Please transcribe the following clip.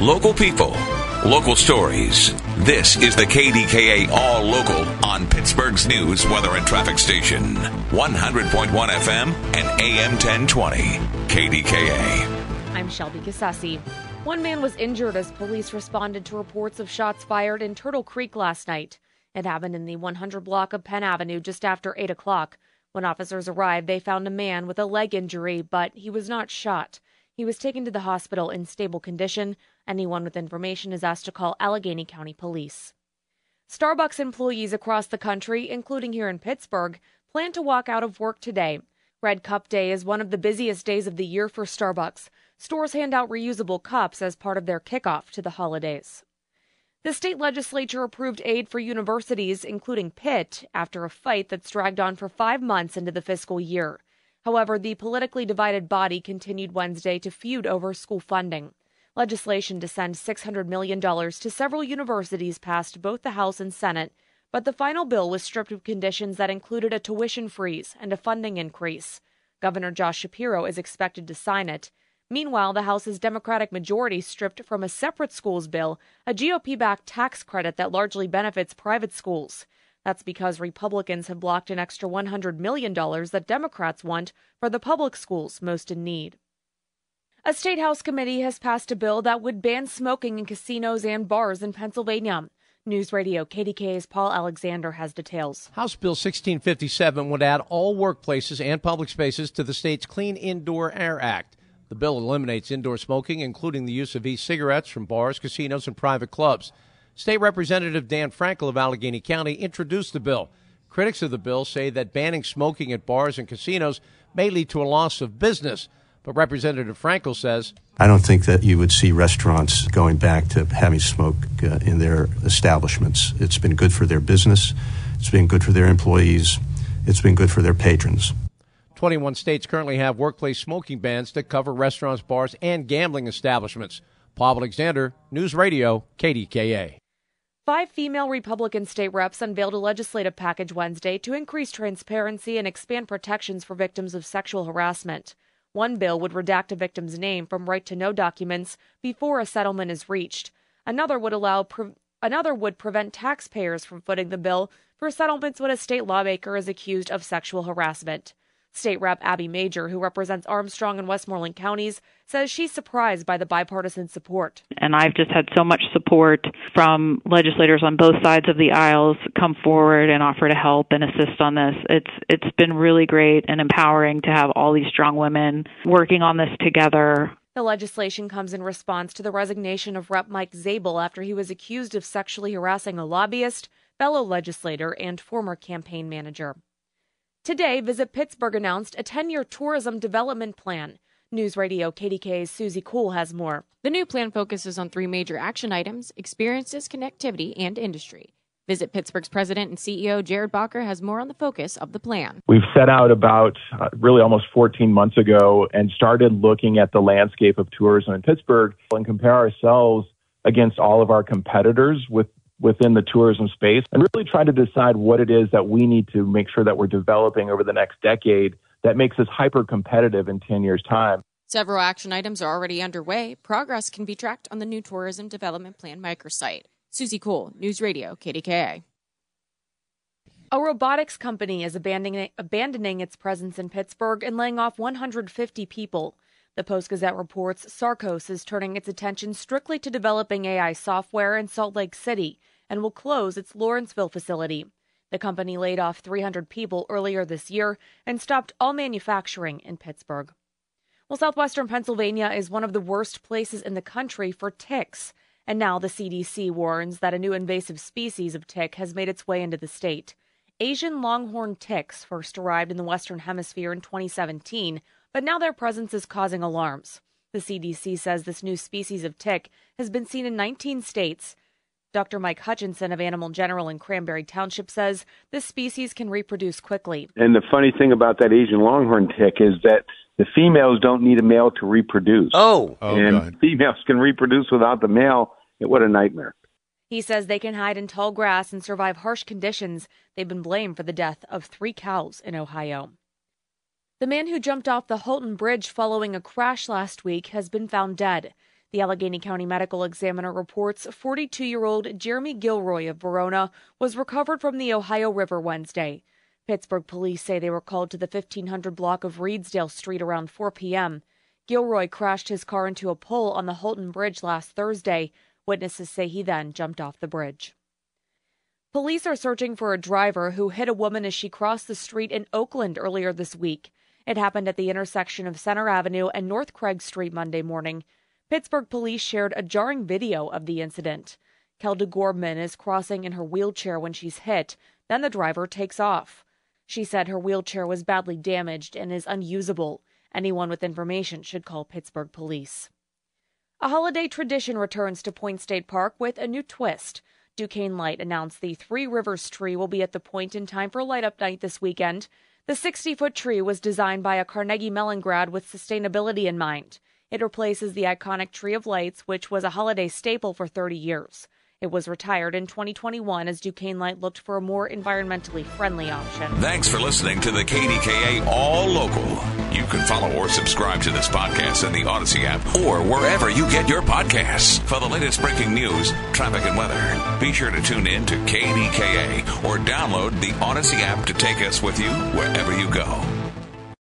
Local people, local stories. This is the KDKA All Local on Pittsburgh's news, weather, and traffic station. 100.1 FM and AM 1020. KDKA. I'm Shelby Cassesse. One man was injured as police responded to reports of shots fired in Turtle Creek last night. It happened in the 100 block of Penn Avenue just after 8 o'clock. When officers arrived, they found a man with a leg injury, but he was not shot. He was taken to the hospital in stable condition. Anyone with information is asked to call Allegheny County Police. Starbucks employees across the country, including here in Pittsburgh, plan to walk out of work today. Red Cup Day is one of the busiest days of the year for Starbucks. Stores hand out reusable cups as part of their kickoff to the holidays. The state legislature approved aid for universities, including Pitt, after a fight that's dragged on for five months into the fiscal year. However, the politically divided body continued Wednesday to feud over school funding. Legislation to send $600 million to several universities passed both the House and Senate, but the final bill was stripped of conditions that included a tuition freeze and a funding increase. Governor Josh Shapiro is expected to sign it. Meanwhile, the House's Democratic majority stripped from a separate schools bill a GOP backed tax credit that largely benefits private schools. That's because Republicans have blocked an extra $100 million that Democrats want for the public schools most in need. A state house committee has passed a bill that would ban smoking in casinos and bars in Pennsylvania. News Radio KDKA's Paul Alexander has details. House Bill 1657 would add all workplaces and public spaces to the state's Clean Indoor Air Act. The bill eliminates indoor smoking, including the use of e cigarettes from bars, casinos, and private clubs. State Representative Dan Frankel of Allegheny County introduced the bill. Critics of the bill say that banning smoking at bars and casinos may lead to a loss of business. But Representative Frankel says I don't think that you would see restaurants going back to having smoke uh, in their establishments. It's been good for their business, it's been good for their employees, it's been good for their patrons. 21 states currently have workplace smoking bans that cover restaurants, bars, and gambling establishments. Paul Alexander, News Radio, KDKA. Five female Republican state reps unveiled a legislative package Wednesday to increase transparency and expand protections for victims of sexual harassment. One bill would redact a victim's name from right to know documents before a settlement is reached. Another would allow pre- another would prevent taxpayers from footing the bill for settlements when a state lawmaker is accused of sexual harassment. State Rep Abby Major, who represents Armstrong and Westmoreland counties, says she's surprised by the bipartisan support. And I've just had so much support from legislators on both sides of the aisles come forward and offer to help and assist on this. It's it's been really great and empowering to have all these strong women working on this together. The legislation comes in response to the resignation of Rep. Mike Zabel after he was accused of sexually harassing a lobbyist, fellow legislator, and former campaign manager. Today, Visit Pittsburgh announced a 10 year tourism development plan. News Radio KDK's Susie Cool has more. The new plan focuses on three major action items experiences, connectivity, and industry. Visit Pittsburgh's president and CEO Jerad Bachar has more on the focus of the plan. We've set out about uh, really almost 14 months ago and started looking at the landscape of tourism in Pittsburgh and compare ourselves against all of our competitors with within the tourism space and really try to decide what it is that we need to make sure that we're developing over the next decade that makes us hyper competitive in 10 years' time. Several action items are already underway. Progress can be tracked on the new Tourism Development Plan microsite. Susie Cole, News Radio, KDKA. A robotics company is abandoning, abandoning its presence in Pittsburgh and laying off 150 people. The Post Gazette reports Sarcos is turning its attention strictly to developing AI software in Salt Lake City and will close its Lawrenceville facility. The company laid off 300 people earlier this year and stopped all manufacturing in Pittsburgh. Well, southwestern Pennsylvania is one of the worst places in the country for ticks, and now the CDC warns that a new invasive species of tick has made its way into the state. Asian longhorn ticks first arrived in the Western Hemisphere in 2017 but now their presence is causing alarms. The CDC says this new species of tick has been seen in 19 states. Dr. Mike Hutchinson of Animal General in Cranberry Township says this species can reproduce quickly. And the funny thing about that Asian longhorn tick is that the females don't need a male to reproduce. Oh, oh and God. females can reproduce without the male. What a nightmare. He says they can hide in tall grass and survive harsh conditions. They've been blamed for the death of three cows in Ohio. The man who jumped off the Holton Bridge following a crash last week has been found dead. The Allegheny County Medical Examiner reports 42 year old Jeremy Gilroy of Verona was recovered from the Ohio River Wednesday. Pittsburgh police say they were called to the 1500 block of Reedsdale Street around 4 p.m. Gilroy crashed his car into a pole on the Holton Bridge last Thursday. Witnesses say he then jumped off the bridge. Police are searching for a driver who hit a woman as she crossed the street in Oakland earlier this week. It happened at the intersection of Center Avenue and North Craig Street Monday morning. Pittsburgh police shared a jarring video of the incident. Kelda Gorman is crossing in her wheelchair when she's hit, then the driver takes off. She said her wheelchair was badly damaged and is unusable. Anyone with information should call Pittsburgh police. A holiday tradition returns to Point State Park with a new twist. Duquesne Light announced the Three Rivers tree will be at the point in time for light up night this weekend. The 60 foot tree was designed by a Carnegie Mellon grad with sustainability in mind. It replaces the iconic Tree of Lights, which was a holiday staple for 30 years. It was retired in 2021 as Duquesne Light looked for a more environmentally friendly option. Thanks for listening to the KDKA All Local. You can follow or subscribe to this podcast in the Audacy app or wherever you get your podcasts. For the latest breaking news, traffic, and weather, be sure to tune in to KDKA or download the Audacy app to take us with you wherever you go.